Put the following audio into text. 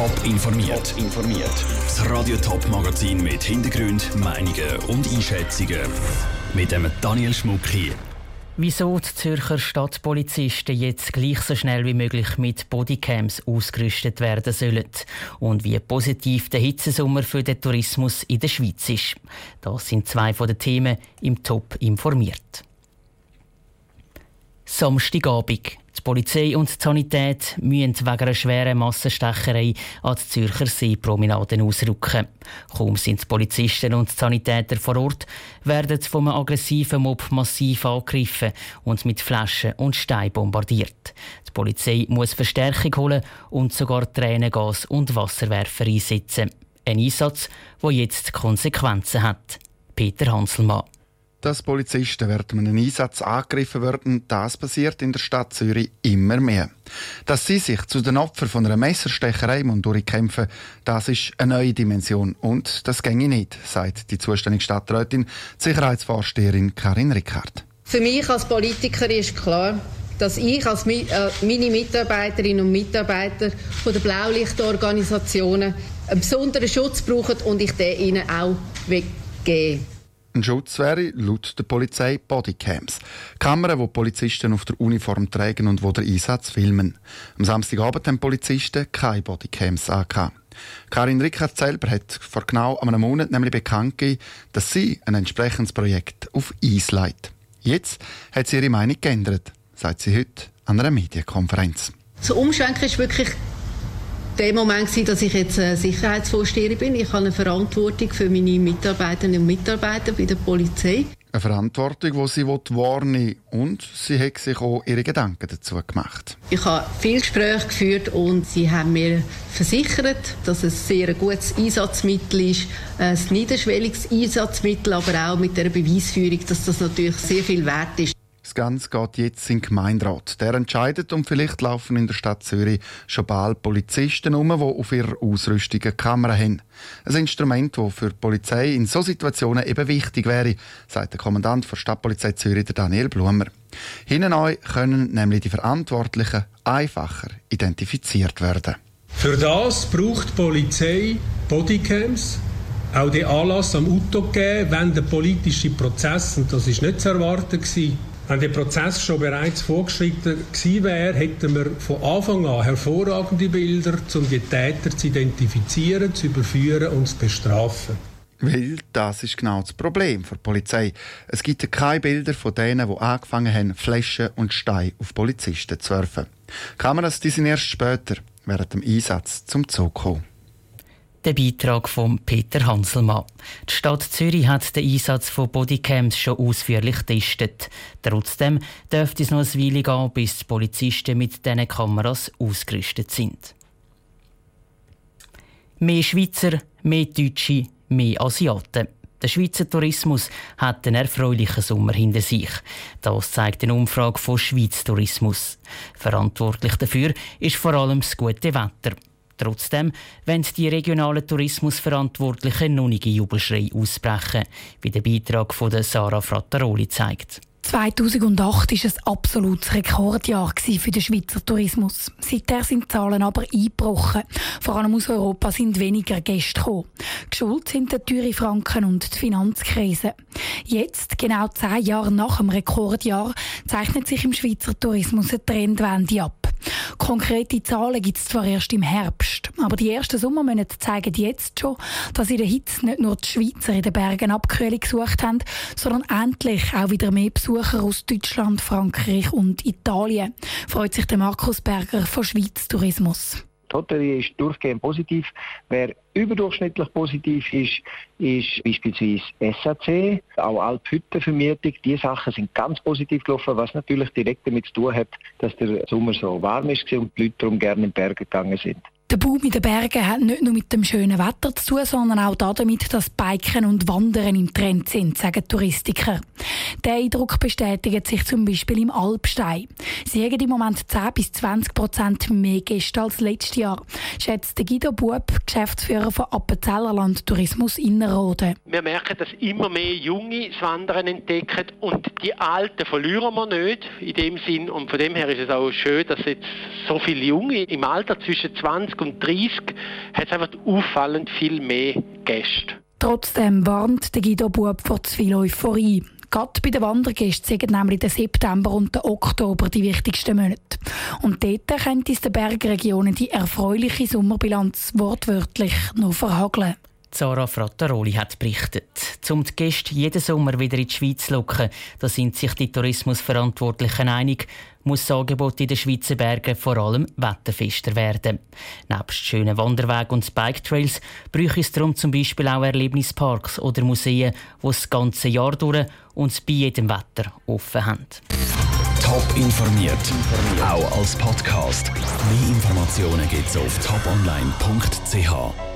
Top informiert. informiert. Das Radio Top Magazin mit Hintergrund, Meinungen und Einschätzungen mit dem Daniel Schmuck hier. Wieso die Zürcher Stadtpolizisten jetzt gleich so schnell wie möglich mit Bodycams ausgerüstet werden sollen und wie positiv der Hitzesommer für den Tourismus in der Schweiz ist. Das sind zwei von den Themen im Top informiert. Samstagabend. Polizei und die Sanität müssen wegen einer schweren Massenstecherei an die Zürcher Seepromenaden ausrücken. Kaum sind die Polizisten und die Sanitäter vor Ort, werden vom aggressiven Mob massiv angegriffen und mit Flaschen und Steinen bombardiert. Die Polizei muss Verstärkung holen und sogar Tränengas und Wasserwerfer einsetzen. Ein Einsatz, der jetzt Konsequenzen hat. Peter Hanselmann. Dass Polizisten während einem Einsatz angegriffen werden, das passiert in der Stadt Zürich immer mehr. Dass sie sich zu den Opfern von einer Messerstecherei durchkämpfen, das ist eine neue Dimension und das ginge nicht, sagt die zuständige Stadträtin, die Sicherheitsvorsteherin Karin Rickard. Für mich als Politiker ist klar, dass ich als äh, meine Mitarbeiterinnen und Mitarbeiter von der Blaulichtorganisationen einen besonderen Schutz brauchen und ich den ihnen auch weggebe. Ein Schutz wäre laut der Polizei Bodycams. Kameras, die Polizisten auf der Uniform tragen und wo der Einsatz filmen. Am Samstagabend haben Polizisten keine Bodycams angehabt. Karin Rickert selber hat vor genau einem Monat nämlich bekannt gegeben, dass sie ein entsprechendes Projekt auf Eis leitet. Jetzt hat sie ihre Meinung geändert, sagt sie heute an einer Medienkonferenz. So umschwenken ist wirklich der Moment war, dass ich jetzt äh, Sicherheitsvorsteherin bin. Ich habe eine Verantwortung für meine Mitarbeiterinnen und Mitarbeiter bei der Polizei. Eine Verantwortung, die sie wahrnehmen will. Und sie hat sich auch ihre Gedanken dazu gemacht. Ich habe viele Gespräche geführt und sie haben mir versichert, dass es sehr ein gutes Einsatzmittel ist. Ein niederschwelliges Einsatzmittel, aber auch mit der Beweisführung, dass das natürlich sehr viel wert ist. Das Ganze geht jetzt in den Gemeinderat. Der entscheidet und vielleicht laufen in der Stadt Zürich schon bald Polizisten um, die auf ihrer Ausrüstung eine Kamera haben. Ein Instrument, das für die Polizei in solchen Situationen eben wichtig wäre, sagt der Kommandant der Stadtpolizei Zürich, Daniel Blumer. Hinten können nämlich die Verantwortlichen einfacher identifiziert werden. Für das braucht die Polizei Bodycams, auch den Anlass am Auto gegeben, wenn der politische Prozess, und das ist nicht zu erwarten wenn der Prozess schon bereits vorgeschritten gewesen wäre, hätten wir von Anfang an hervorragende Bilder, um die Täter zu identifizieren, zu überführen und zu bestrafen. Weil das ist genau das Problem für die Polizei. Es gibt keine Bilder von denen, die angefangen haben, Flaschen und Steine auf Polizisten zu werfen. Kameras die sind erst später, während dem Einsatz, zum Zug gekommen. Der Beitrag von Peter Hanselmann. Die Stadt Zürich hat den Einsatz von Bodycams schon ausführlich getestet. Trotzdem dürfte es noch eine Weile gehen, bis die Polizisten mit diesen Kameras ausgerüstet sind. Mehr Schweizer, mehr Deutsche, mehr Asiaten. Der Schweizer Tourismus hat einen erfreulichen Sommer hinter sich. Das zeigt eine Umfrage von Schweiz Tourismus. Verantwortlich dafür ist vor allem das gute Wetter. Trotzdem wollen die regionalen Tourismusverantwortlichen noch nicht Jubelschrei ausbrechen, wie der Beitrag von Sarah Frattaroli zeigt. 2008 war ein absolutes Rekordjahr für den Schweizer Tourismus. Seither sind die Zahlen aber eingebrochen. Vor allem aus Europa sind weniger Gäste gekommen. Geschuld sind der teure Franken und die Finanzkrise. Jetzt, genau zehn Jahre nach dem Rekordjahr, zeichnet sich im Schweizer Tourismus eine Trendwende ab. Konkrete Zahlen gibt es zwar erst im Herbst, aber die ersten Sommermonate zeigen jetzt schon, dass in der Hitze nicht nur die Schweizer in den Bergen Abkühlung gesucht haben, sondern endlich auch wieder mehr Besucher aus Deutschland, Frankreich und Italien. Freut sich der Markus Berger von Schweiz Tourismus. Die Hotellerie ist durchgehend positiv. Wer überdurchschnittlich positiv ist, ist beispielsweise SAC, auch Alphüttenvermietung. Die Sachen sind ganz positiv gelaufen, was natürlich direkt damit zu tun hat, dass der Sommer so warm ist und die Leute darum gerne in Berge gegangen sind. Der Boom in den Bergen hat nicht nur mit dem schönen Wetter zu tun, sondern auch damit, dass Biken und Wandern im Trend sind, sagen Touristiker. Der Eindruck bestätigt sich zum Beispiel im Alpstein. Sie haben im Moment 10 bis 20 Prozent mehr Gäste als letztes Jahr, schätzt Guido Bub, Geschäftsführer von Appenzellerland Tourismus Innerrhoden. Wir merken, dass immer mehr Junge das Wandern entdecken und die Alten verlieren wir nicht in dem Sinn. Und von dem her ist es auch schön, dass jetzt so viele Junge im Alter zwischen 20 20 und 30 hat es einfach auffallend viel mehr Gäste. Trotzdem warnt der Guido Bub vor zu viel Euphorie. Gerade bei den Wandergästen sind nämlich der September und der Oktober die wichtigsten Monate. Und dort könnte es den Bergregionen die erfreuliche Sommerbilanz wortwörtlich noch verhageln. Zara Frattaroli hat berichtet. Um die Gäste jeden Sommer wieder in die Schweiz zu locken, da sind sich die Tourismusverantwortlichen einig, muss das Angebot in den Schweizer Bergen vor allem wetterfester werden. Nebst schönen Wanderwegen und Bike-Trails bräuchte es darum zum Beispiel auch Erlebnisparks oder Museen, die das ganze Jahr durch und bei jedem Wetter offen haben. Top informiert, auch als Podcast. Mehr Informationen gibt es auf toponline.ch.